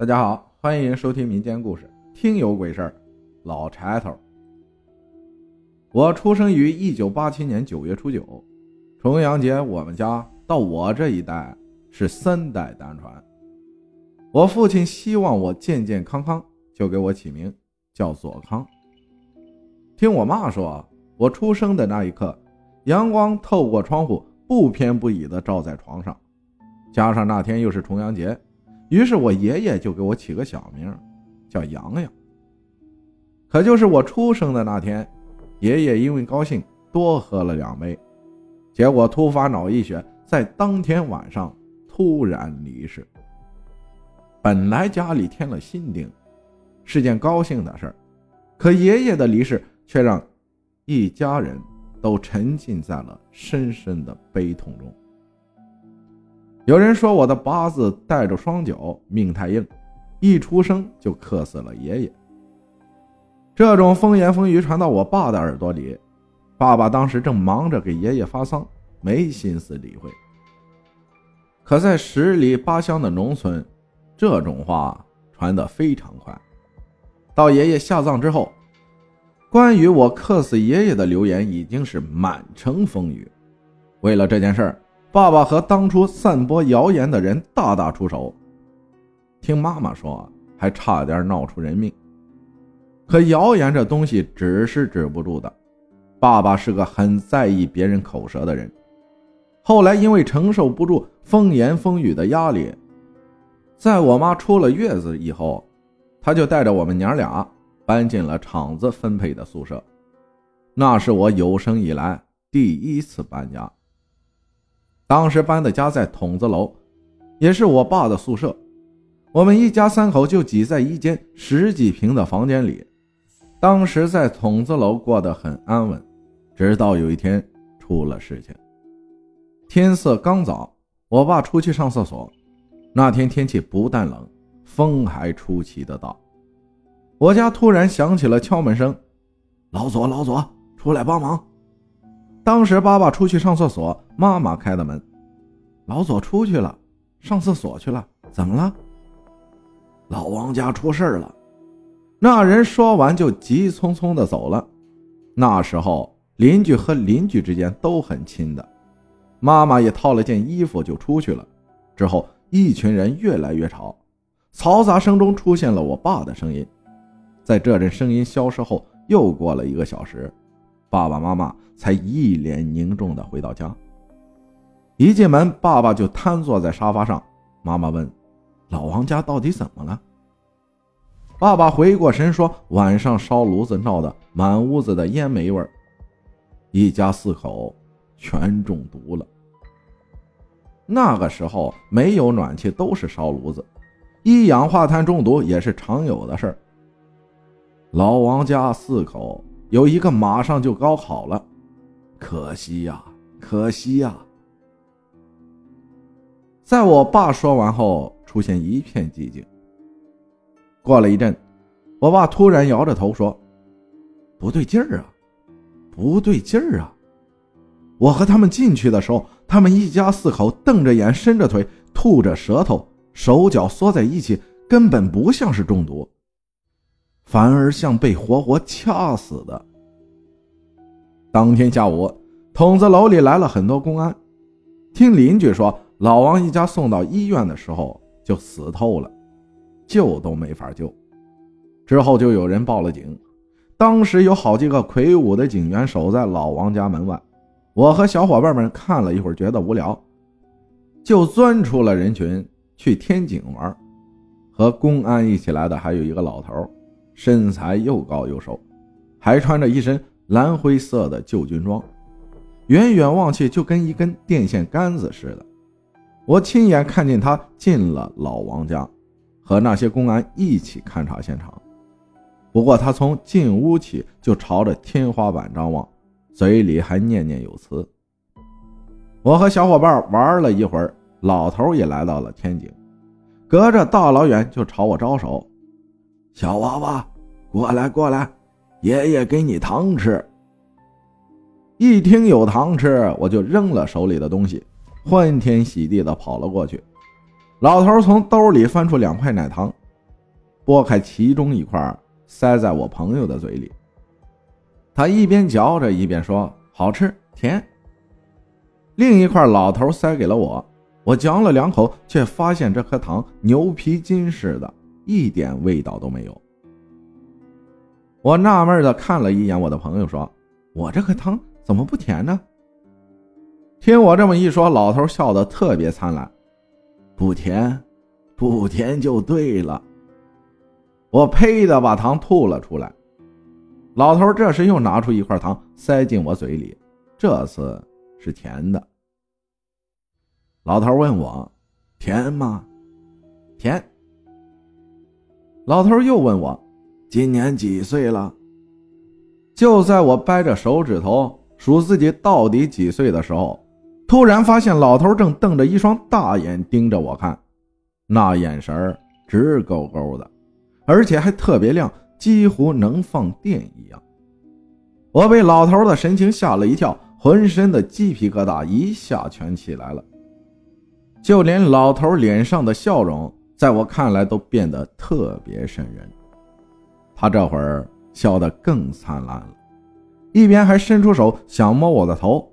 大家好，欢迎收听民间故事《听有鬼事儿》。老柴头，我出生于一九八七年九月初九，重阳节我们家到我这一代是三代单传。我父亲希望我健健康康，就给我起名叫左康。听我妈说，我出生的那一刻，阳光透过窗户不偏不倚地照在床上，加上那天又是重阳节。于是我爷爷就给我起个小名，叫洋洋。可就是我出生的那天，爷爷因为高兴多喝了两杯，结果突发脑溢血，在当天晚上突然离世。本来家里添了新丁，是件高兴的事儿，可爷爷的离世却让一家人都沉浸在了深深的悲痛中。有人说我的八字带着双九，命太硬，一出生就克死了爷爷。这种风言风语传到我爸的耳朵里，爸爸当时正忙着给爷爷发丧，没心思理会。可在十里八乡的农村，这种话传得非常快。到爷爷下葬之后，关于我克死爷爷的流言已经是满城风雨。为了这件事儿。爸爸和当初散播谣言的人大打出手，听妈妈说还差点闹出人命。可谣言这东西止是止不住的。爸爸是个很在意别人口舌的人，后来因为承受不住风言风语的压力，在我妈出了月子以后，他就带着我们娘俩搬进了厂子分配的宿舍。那是我有生以来第一次搬家。当时搬的家在筒子楼，也是我爸的宿舍。我们一家三口就挤在一间十几平的房间里。当时在筒子楼过得很安稳，直到有一天出了事情。天色刚早，我爸出去上厕所。那天天气不但冷，风还出奇的大。我家突然响起了敲门声：“老左，老左，出来帮忙。”当时爸爸出去上厕所，妈妈开的门。老左出去了，上厕所去了。怎么了？老王家出事了。那人说完就急匆匆的走了。那时候邻居和邻居之间都很亲的。妈妈也套了件衣服就出去了。之后一群人越来越吵，嘈杂声中出现了我爸的声音。在这阵声音消失后，又过了一个小时。爸爸妈妈才一脸凝重地回到家。一进门，爸爸就瘫坐在沙发上。妈妈问：“老王家到底怎么了？”爸爸回过神说：“晚上烧炉子闹得满屋子的烟煤味儿一家四口全中毒了。那个时候没有暖气，都是烧炉子，一氧化碳中毒也是常有的事儿。老王家四口。”有一个马上就高考了，可惜呀，可惜呀！在我爸说完后，出现一片寂静。过了一阵，我爸突然摇着头说：“不对劲儿啊，不对劲儿啊！”我和他们进去的时候，他们一家四口瞪着眼，伸着腿，吐着舌头，手脚缩在一起，根本不像是中毒。反而像被活活掐死的。当天下午，筒子楼里来了很多公安。听邻居说，老王一家送到医院的时候就死透了，救都没法救。之后就有人报了警。当时有好几个魁梧的警员守在老王家门外。我和小伙伴们看了一会儿，觉得无聊，就钻出了人群去天井玩。和公安一起来的还有一个老头。身材又高又瘦，还穿着一身蓝灰色的旧军装，远远望去就跟一根电线杆子似的。我亲眼看见他进了老王家，和那些公安一起勘察现场。不过他从进屋起就朝着天花板张望，嘴里还念念有词。我和小伙伴玩了一会儿，老头也来到了天井，隔着大老远就朝我招手。小娃娃，过来过来，爷爷给你糖吃。一听有糖吃，我就扔了手里的东西，欢天喜地的跑了过去。老头从兜里翻出两块奶糖，剥开其中一块，塞在我朋友的嘴里。他一边嚼着，一边说：“好吃，甜。”另一块老头塞给了我，我嚼了两口，却发现这颗糖牛皮筋似的，一点味道都没有。我纳闷的看了一眼我的朋友，说：“我这个糖怎么不甜呢？”听我这么一说，老头笑得特别灿烂。不甜，不甜就对了。我呸的把糖吐了出来。老头这时又拿出一块糖塞进我嘴里，这次是甜的。老头问我：“甜吗？”“甜。”老头又问我：“今年几岁了？”就在我掰着手指头数自己到底几岁的时候。突然发现，老头正瞪着一双大眼盯着我看，那眼神直勾勾的，而且还特别亮，几乎能放电一样。我被老头的神情吓了一跳，浑身的鸡皮疙瘩一下全起来了。就连老头脸上的笑容，在我看来都变得特别瘆人。他这会儿笑得更灿烂了，一边还伸出手想摸我的头。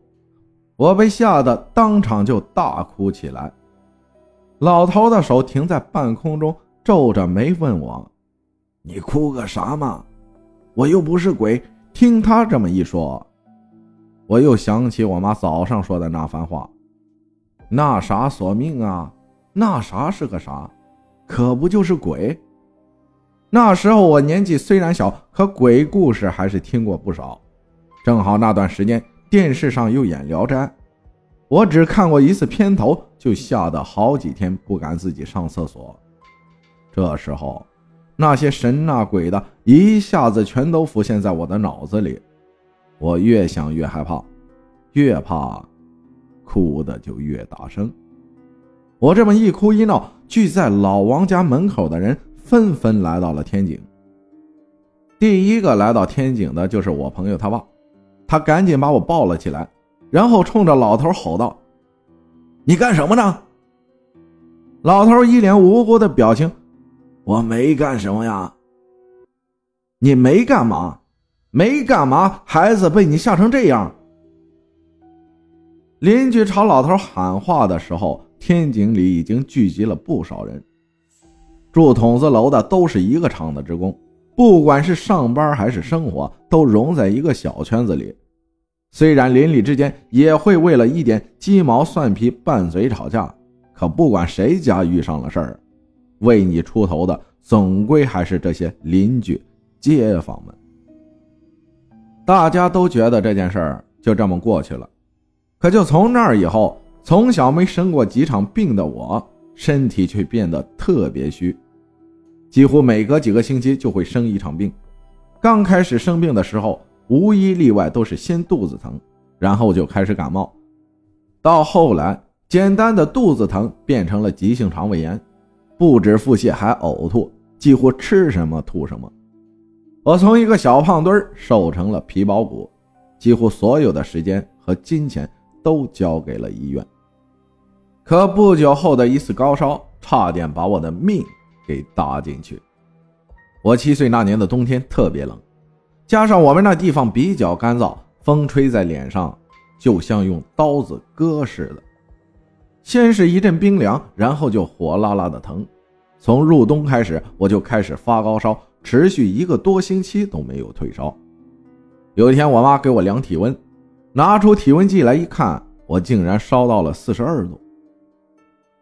我被吓得当场就大哭起来，老头的手停在半空中，皱着眉问我：“你哭个啥嘛？我又不是鬼。”听他这么一说，我又想起我妈早上说的那番话：“那啥索命啊？那啥是个啥？可不就是鬼？”那时候我年纪虽然小，可鬼故事还是听过不少。正好那段时间。电视上又演《聊斋》，我只看过一次片头，就吓得好几天不敢自己上厕所。这时候，那些神呐鬼的，一下子全都浮现在我的脑子里。我越想越害怕，越怕，哭的就越大声。我这么一哭一闹，聚在老王家门口的人纷纷来到了天井。第一个来到天井的就是我朋友他爸。他赶紧把我抱了起来，然后冲着老头吼道：“你干什么呢？”老头一脸无辜的表情：“我没干什么呀。”“你没干嘛？没干嘛？孩子被你吓成这样。”邻居朝老头喊话的时候，天井里已经聚集了不少人。住筒子楼的都是一个厂的职工。不管是上班还是生活，都融在一个小圈子里。虽然邻里之间也会为了一点鸡毛蒜皮拌嘴吵架，可不管谁家遇上了事儿，为你出头的总归还是这些邻居、街坊们。大家都觉得这件事儿就这么过去了。可就从那儿以后，从小没生过几场病的我，身体却变得特别虚。几乎每隔几个星期就会生一场病，刚开始生病的时候，无一例外都是先肚子疼，然后就开始感冒，到后来简单的肚子疼变成了急性肠胃炎，不止腹泻还呕吐，几乎吃什么吐什么。我从一个小胖墩儿瘦成了皮包骨，几乎所有的时间和金钱都交给了医院。可不久后的一次高烧，差点把我的命。给搭进去。我七岁那年的冬天特别冷，加上我们那地方比较干燥，风吹在脸上就像用刀子割似的。先是一阵冰凉，然后就火辣辣的疼。从入冬开始，我就开始发高烧，持续一个多星期都没有退烧。有一天，我妈给我量体温，拿出体温计来一看，我竟然烧到了四十二度。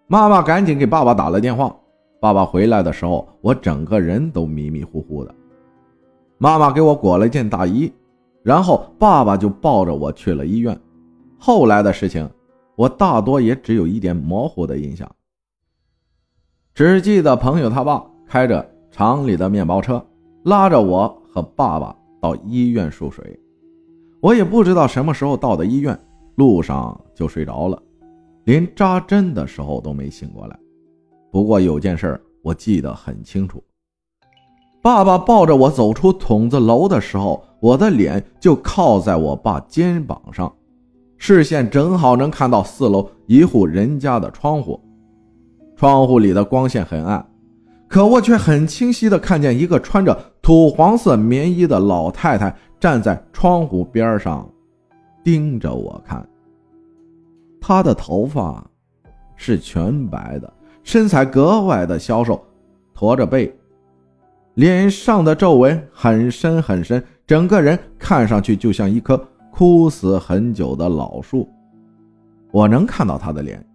妈妈赶紧给爸爸打了电话。爸爸回来的时候，我整个人都迷迷糊糊的。妈妈给我裹了件大衣，然后爸爸就抱着我去了医院。后来的事情，我大多也只有一点模糊的印象，只记得朋友他爸开着厂里的面包车，拉着我和爸爸到医院输水。我也不知道什么时候到的医院，路上就睡着了，连扎针的时候都没醒过来。不过有件事我记得很清楚，爸爸抱着我走出筒子楼的时候，我的脸就靠在我爸肩膀上，视线正好能看到四楼一户人家的窗户，窗户里的光线很暗，可我却很清晰的看见一个穿着土黄色棉衣的老太太站在窗户边上，盯着我看。她的头发是全白的，身材格外的消瘦，驼着背，脸上的皱纹很深很深，整个人看上去就像一棵枯死很久的老树。我能看到她的脸，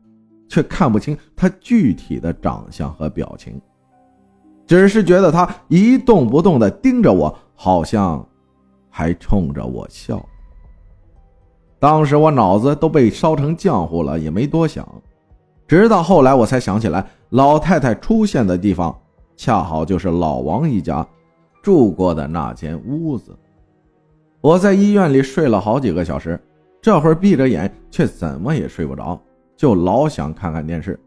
却看不清她具体的长相和表情。只是觉得他一动不动地盯着我，好像还冲着我笑。当时我脑子都被烧成浆糊了，也没多想。直到后来我才想起来，老太太出现的地方恰好就是老王一家住过的那间屋子。我在医院里睡了好几个小时，这会儿闭着眼却怎么也睡不着，就老想看看电视。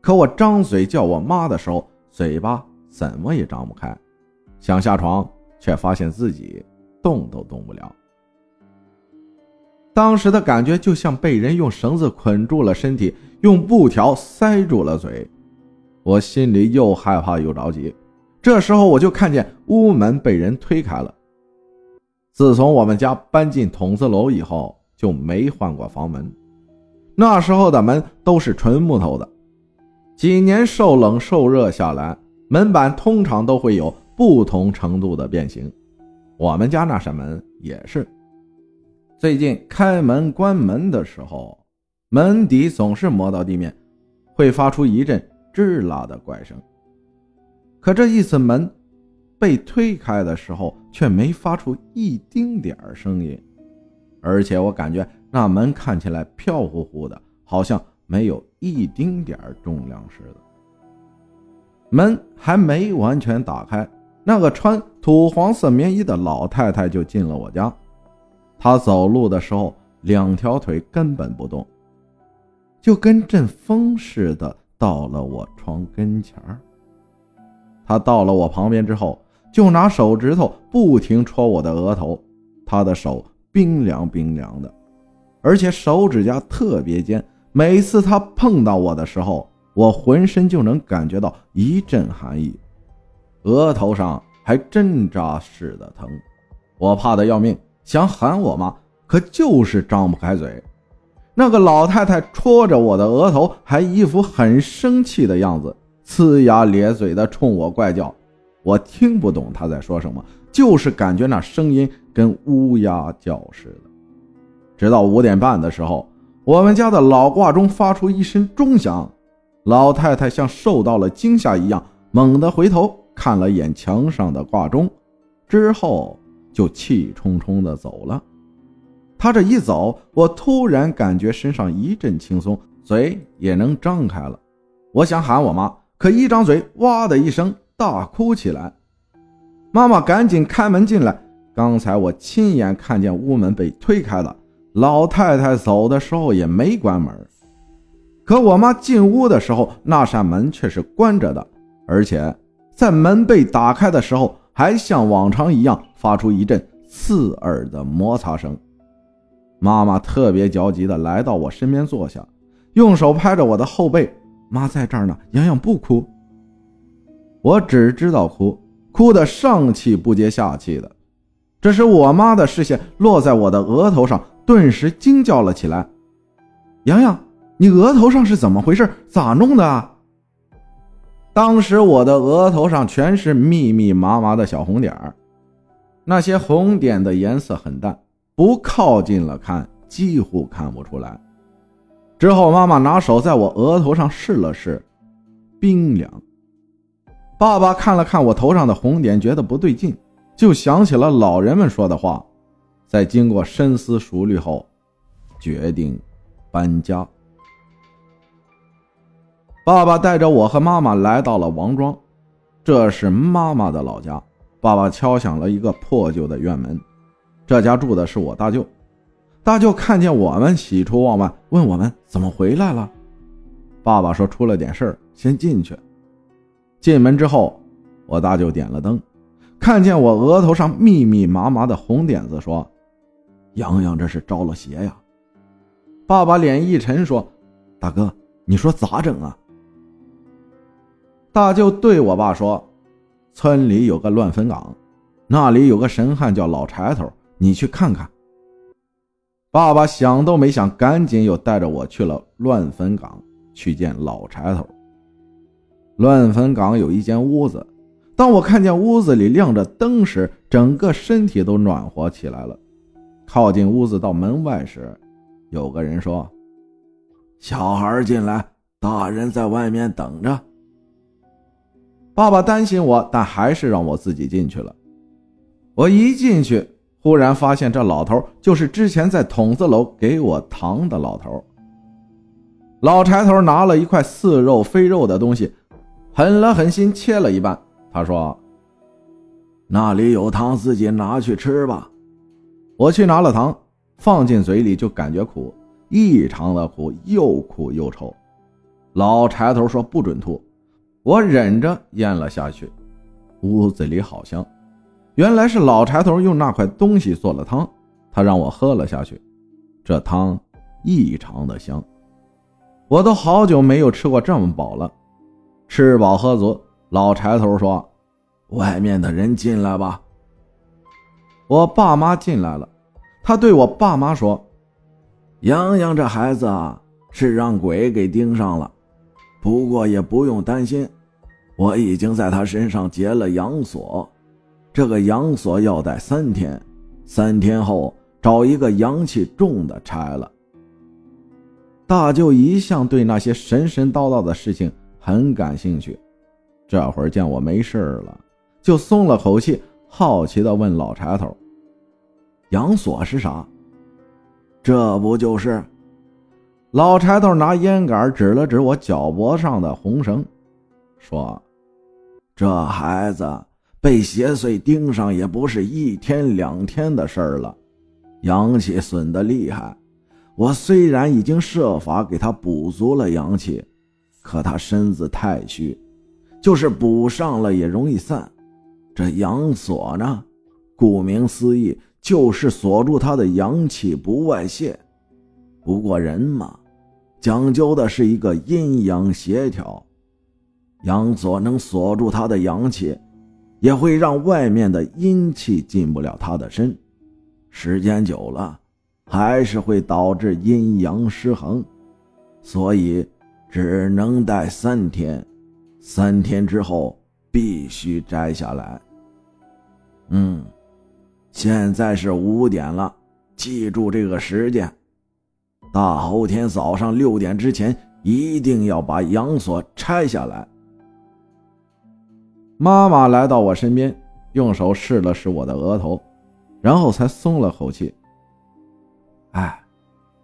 可我张嘴叫我妈的时候，嘴巴。怎么也张不开，想下床，却发现自己动都动不了。当时的感觉就像被人用绳子捆住了身体，用布条塞住了嘴。我心里又害怕又着急。这时候我就看见屋门被人推开了。自从我们家搬进筒子楼以后，就没换过房门。那时候的门都是纯木头的，几年受冷受热下来。门板通常都会有不同程度的变形，我们家那扇门也是。最近开门关门的时候，门底总是磨到地面，会发出一阵吱啦的怪声。可这一次门被推开的时候，却没发出一丁点儿声音，而且我感觉那门看起来飘乎乎的，好像没有一丁点儿重量似的。门还没完全打开，那个穿土黄色棉衣的老太太就进了我家。他走路的时候，两条腿根本不动，就跟阵风似的到了我床跟前儿。他到了我旁边之后，就拿手指头不停戳我的额头。他的手冰凉冰凉的，而且手指甲特别尖。每次他碰到我的时候，我浑身就能感觉到一阵寒意，额头上还针扎似的疼，我怕得要命，想喊我妈，可就是张不开嘴。那个老太太戳着我的额头，还一副很生气的样子，呲牙咧嘴的冲我怪叫。我听不懂她在说什么，就是感觉那声音跟乌鸦叫似的。直到五点半的时候，我们家的老挂钟发出一声钟响。老太太像受到了惊吓一样，猛地回头看了眼墙上的挂钟，之后就气冲冲地走了。他这一走，我突然感觉身上一阵轻松，嘴也能张开了。我想喊我妈，可一张嘴，哇的一声大哭起来。妈妈赶紧开门进来。刚才我亲眼看见屋门被推开了，老太太走的时候也没关门。可我妈进屋的时候，那扇门却是关着的，而且在门被打开的时候，还像往常一样发出一阵刺耳的摩擦声。妈妈特别焦急地来到我身边坐下，用手拍着我的后背：“妈在这儿呢，洋洋不哭。”我只知道哭，哭得上气不接下气的。这时，我妈的视线落在我的额头上，顿时惊叫了起来：“洋洋！”你额头上是怎么回事？咋弄的啊？当时我的额头上全是密密麻麻的小红点儿，那些红点的颜色很淡，不靠近了看几乎看不出来。之后妈妈拿手在我额头上试了试，冰凉。爸爸看了看我头上的红点，觉得不对劲，就想起了老人们说的话，在经过深思熟虑后，决定搬家。爸爸带着我和妈妈来到了王庄，这是妈妈的老家。爸爸敲响了一个破旧的院门，这家住的是我大舅。大舅看见我们，喜出望外，问我们怎么回来了。爸爸说出了点事儿，先进去。进门之后，我大舅点了灯，看见我额头上密密麻麻的红点子，说：“洋洋这是招了邪呀。”爸爸脸一沉，说：“大哥，你说咋整啊？”大舅对我爸说：“村里有个乱坟岗，那里有个神汉叫老柴头，你去看看。”爸爸想都没想，赶紧又带着我去了乱坟岗，去见老柴头。乱坟岗有一间屋子，当我看见屋子里亮着灯时，整个身体都暖和起来了。靠近屋子到门外时，有个人说：“小孩进来，大人在外面等着。”爸爸担心我，但还是让我自己进去了。我一进去，忽然发现这老头就是之前在筒子楼给我糖的老头。老柴头拿了一块似肉非肉的东西。狠了狠心，切了一半。他说：“那里有糖，自己拿去吃吧。”我去拿了糖，放进嘴里就感觉苦，异常的苦，又苦又臭。老柴头说不准吐，我忍着咽了下去。屋子里好香，原来是老柴头用那块东西做了汤，他让我喝了下去。这汤异常的香，我都好久没有吃过这么饱了。吃饱喝足，老柴头说：“外面的人进来吧。”我爸妈进来了，他对我爸妈说：“洋洋这孩子啊，是让鬼给盯上了，不过也不用担心，我已经在他身上结了阳锁，这个阳锁要戴三天，三天后找一个阳气重的拆了。”大舅一向对那些神神叨叨的事情。很感兴趣，这会儿见我没事了，就松了口气，好奇地问老柴头：“阳锁是啥？”这不就是？老柴头拿烟杆指了指我脚脖上的红绳，说：“这孩子被邪祟盯上也不是一天两天的事儿了，阳气损得厉害。我虽然已经设法给他补足了阳气。”可他身子太虚，就是补上了也容易散。这阳锁呢，顾名思义就是锁住他的阳气不外泄。不过人嘛，讲究的是一个阴阳协调。阳锁能锁住他的阳气，也会让外面的阴气进不了他的身。时间久了，还是会导致阴阳失衡。所以。只能戴三天，三天之后必须摘下来。嗯，现在是五点了，记住这个时间。大后天早上六点之前一定要把阳锁拆下来。妈妈来到我身边，用手试了试我的额头，然后才松了口气。哎，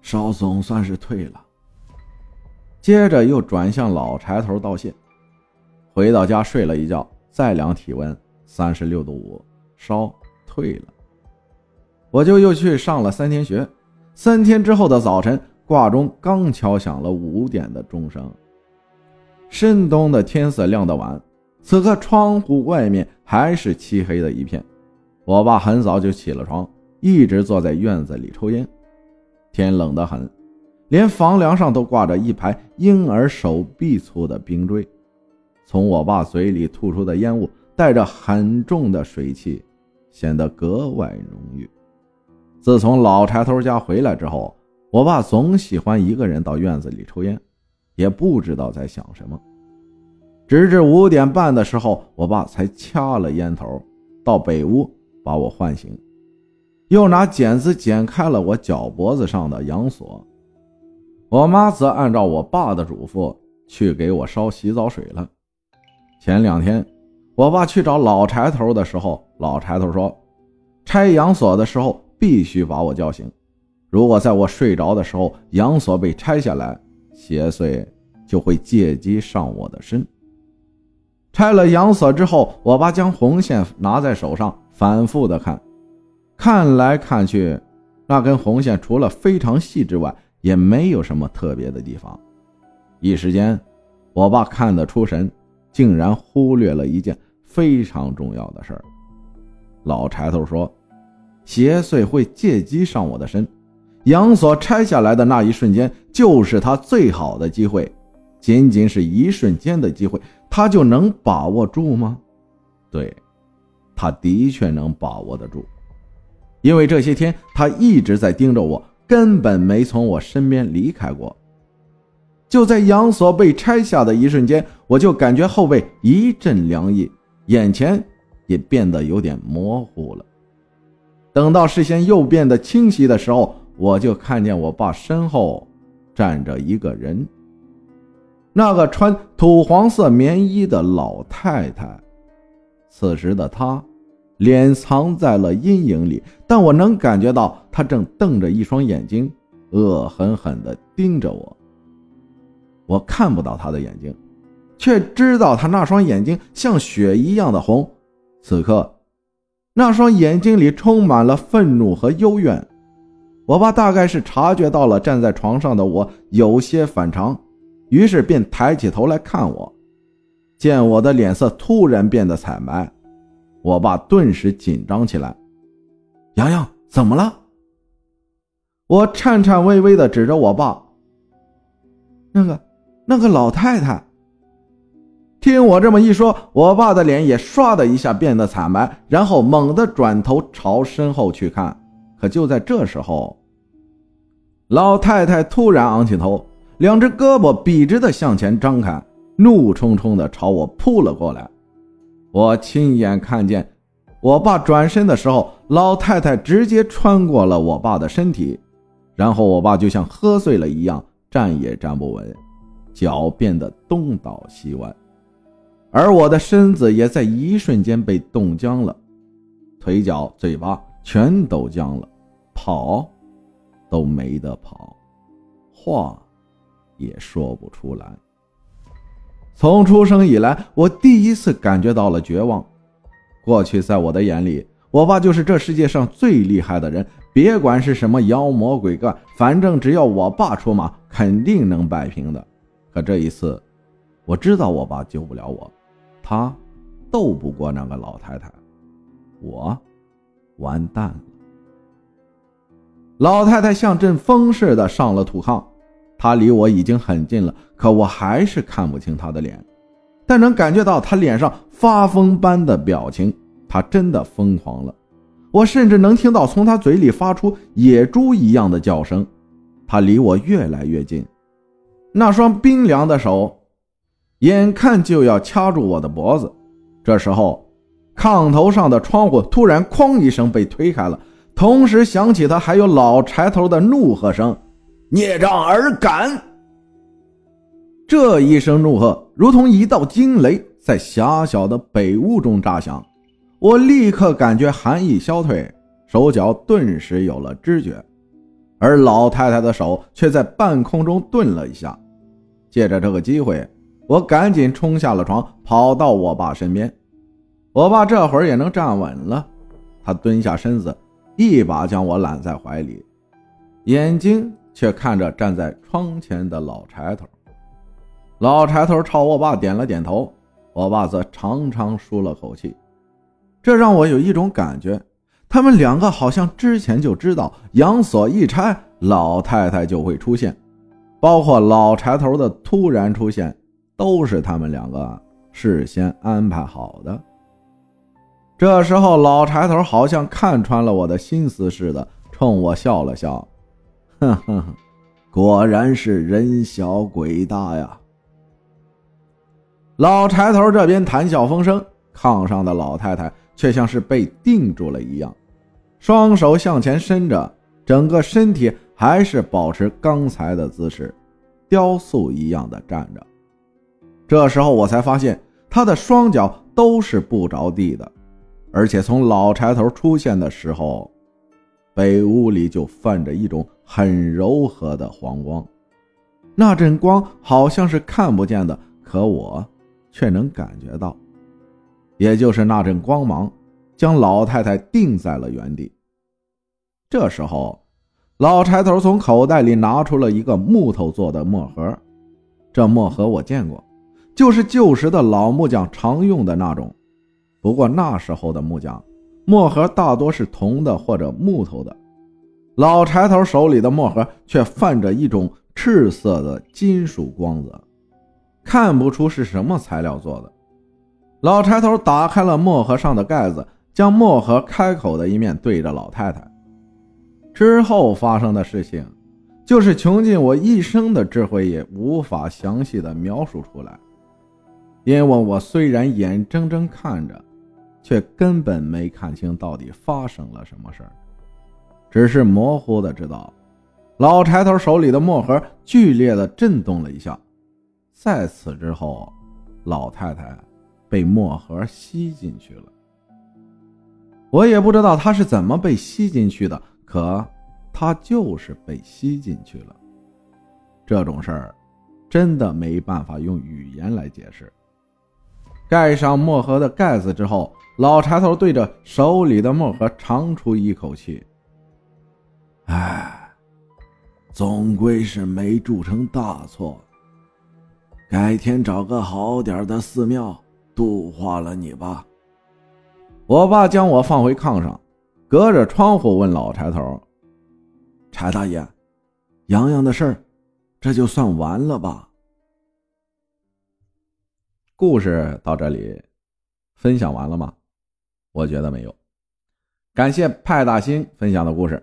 烧总算是退了。接着又转向老柴头道谢，回到家睡了一觉，再量体温三十六度五，烧退了。我就又去上了三天学。三天之后的早晨，挂钟刚敲响了五点的钟声。深冬的天色亮得晚，此刻窗户外面还是漆黑的一片。我爸很早就起了床，一直坐在院子里抽烟。天冷得很。连房梁上都挂着一排婴儿手臂粗的冰锥，从我爸嘴里吐出的烟雾带着很重的水汽，显得格外浓郁。自从老柴头家回来之后，我爸总喜欢一个人到院子里抽烟，也不知道在想什么。直至五点半的时候，我爸才掐了烟头，到北屋把我唤醒，又拿剪子剪开了我脚脖子上的阳锁。我妈则按照我爸的嘱咐去给我烧洗澡水了。前两天，我爸去找老柴头的时候，老柴头说，拆阳锁的时候必须把我叫醒。如果在我睡着的时候阳锁被拆下来，邪祟就会借机上我的身。拆了阳锁之后，我爸将红线拿在手上，反复的看，看来看去，那根红线除了非常细之外，也没有什么特别的地方，一时间，我爸看得出神，竟然忽略了一件非常重要的事儿。老柴头说：“邪祟会借机上我的身，阳锁拆下来的那一瞬间，就是他最好的机会，仅仅是一瞬间的机会，他就能把握住吗？对，他的确能把握得住，因为这些天他一直在盯着我，根本没从我身边离开过。就在阳锁被拆下的一瞬间，我就感觉后背一阵凉意，眼前也变得有点模糊了。等到视线又变得清晰的时候，我就看见我爸身后站着一个人，那个穿土黄色棉衣的老太太。此时的她，脸藏在了阴影里，但我能感觉到她正瞪着一双眼睛，恶狠狠地盯着我。我看不到她的眼睛，却知道她那双眼睛像血一样的红。此刻。那双眼睛里充满了愤怒和幽怨，我爸大概是察觉到了站在床上的我有些反常，于是便抬起头来看我。见我的脸色突然变得惨白，我爸顿时紧张起来。洋洋，怎么了？我颤颤巍巍地指着我爸：“那个，那个老太太。”听我这么一说，我爸的脸也唰的一下变得惨白，然后猛地转头朝身后去看。可就在这时候，老太太突然昂起头，两只胳膊笔直的向前张开，怒冲冲的朝我扑了过来。我亲眼看见，我爸转身的时候，老太太直接穿过了我爸的身体，然后我爸就像喝醉了一样，站也站不稳，脚变得东倒西歪。而我的身子也在一瞬间被冻僵了，腿脚、嘴巴全都僵了，跑都没得跑，话也说不出来。从出生以来，我第一次感觉到了绝望。过去，在我的眼里，我爸就是这世界上最厉害的人，别管是什么妖魔鬼怪，反正只要我爸出马，肯定能摆平的。可这一次，我知道我爸救不了我。他斗不过那个老太太，我完蛋了。老太太像阵风似的上了土炕，他离我已经很近了，可我还是看不清他的脸，但能感觉到他脸上发疯般的表情。他真的疯狂了，我甚至能听到从他嘴里发出野猪一样的叫声。他离我越来越近，那双冰凉的手。眼看就要掐住我的脖子，这时候，炕头上的窗户突然“哐”一声被推开了，同时响起他还有老柴头的怒喝声：“孽障儿敢！”这一声怒喝如同一道惊雷，在狭小的北屋中炸响。我立刻感觉寒意消退，手脚顿时有了知觉，而老太太的手却在半空中顿了一下，借着这个机会。我赶紧冲下了床，跑到我爸身边。我爸这会儿也能站稳了，他蹲下身子，一把将我揽在怀里，眼睛却看着站在窗前的老柴头。老柴头朝我爸点了点头，我爸则长长舒了口气。这让我有一种感觉，他们两个好像之前就知道阳锁一拆，老太太就会出现，包括老柴头的突然出现。都是他们两个事先安排好的。这时候，老柴头好像看穿了我的心思似的，冲我笑了笑：“哼哼，果然是人小鬼大呀。”老柴头这边谈笑风生，炕上的老太太却像是被定住了一样，双手向前伸着，整个身体还是保持刚才的姿势，雕塑一样的站着。这时候我才发现，他的双脚都是不着地的，而且从老柴头出现的时候，北屋里就泛着一种很柔和的黄光，那阵光好像是看不见的，可我却能感觉到，也就是那阵光芒，将老太太定在了原地。这时候，老柴头从口袋里拿出了一个木头做的墨盒，这墨盒我见过。就是旧时的老木匠常用的那种，不过那时候的木匠墨盒大多是铜的或者木头的，老柴头手里的墨盒却泛着一种赤色的金属光泽，看不出是什么材料做的。老柴头打开了墨盒上的盖子，将墨盒开口的一面对着老太太。之后发生的事情，就是穷尽我一生的智慧也无法详细的描述出来。因为我虽然眼睁睁看着，却根本没看清到底发生了什么事儿，只是模糊的知道，老柴头手里的墨盒剧烈的震动了一下，在此之后，老太太被墨盒吸进去了。我也不知道她是怎么被吸进去的，可她就是被吸进去了。这种事儿，真的没办法用语言来解释。盖上墨盒的盖子之后，老柴头对着手里的墨盒长出一口气：“唉，总归是没铸成大错。改天找个好点的寺庙度化了你吧。”我爸将我放回炕上，隔着窗户问老柴头：“柴大爷，洋洋的事儿，这就算完了吧？”故事到这里，分享完了吗？我觉得没有。感谢派大星分享的故事，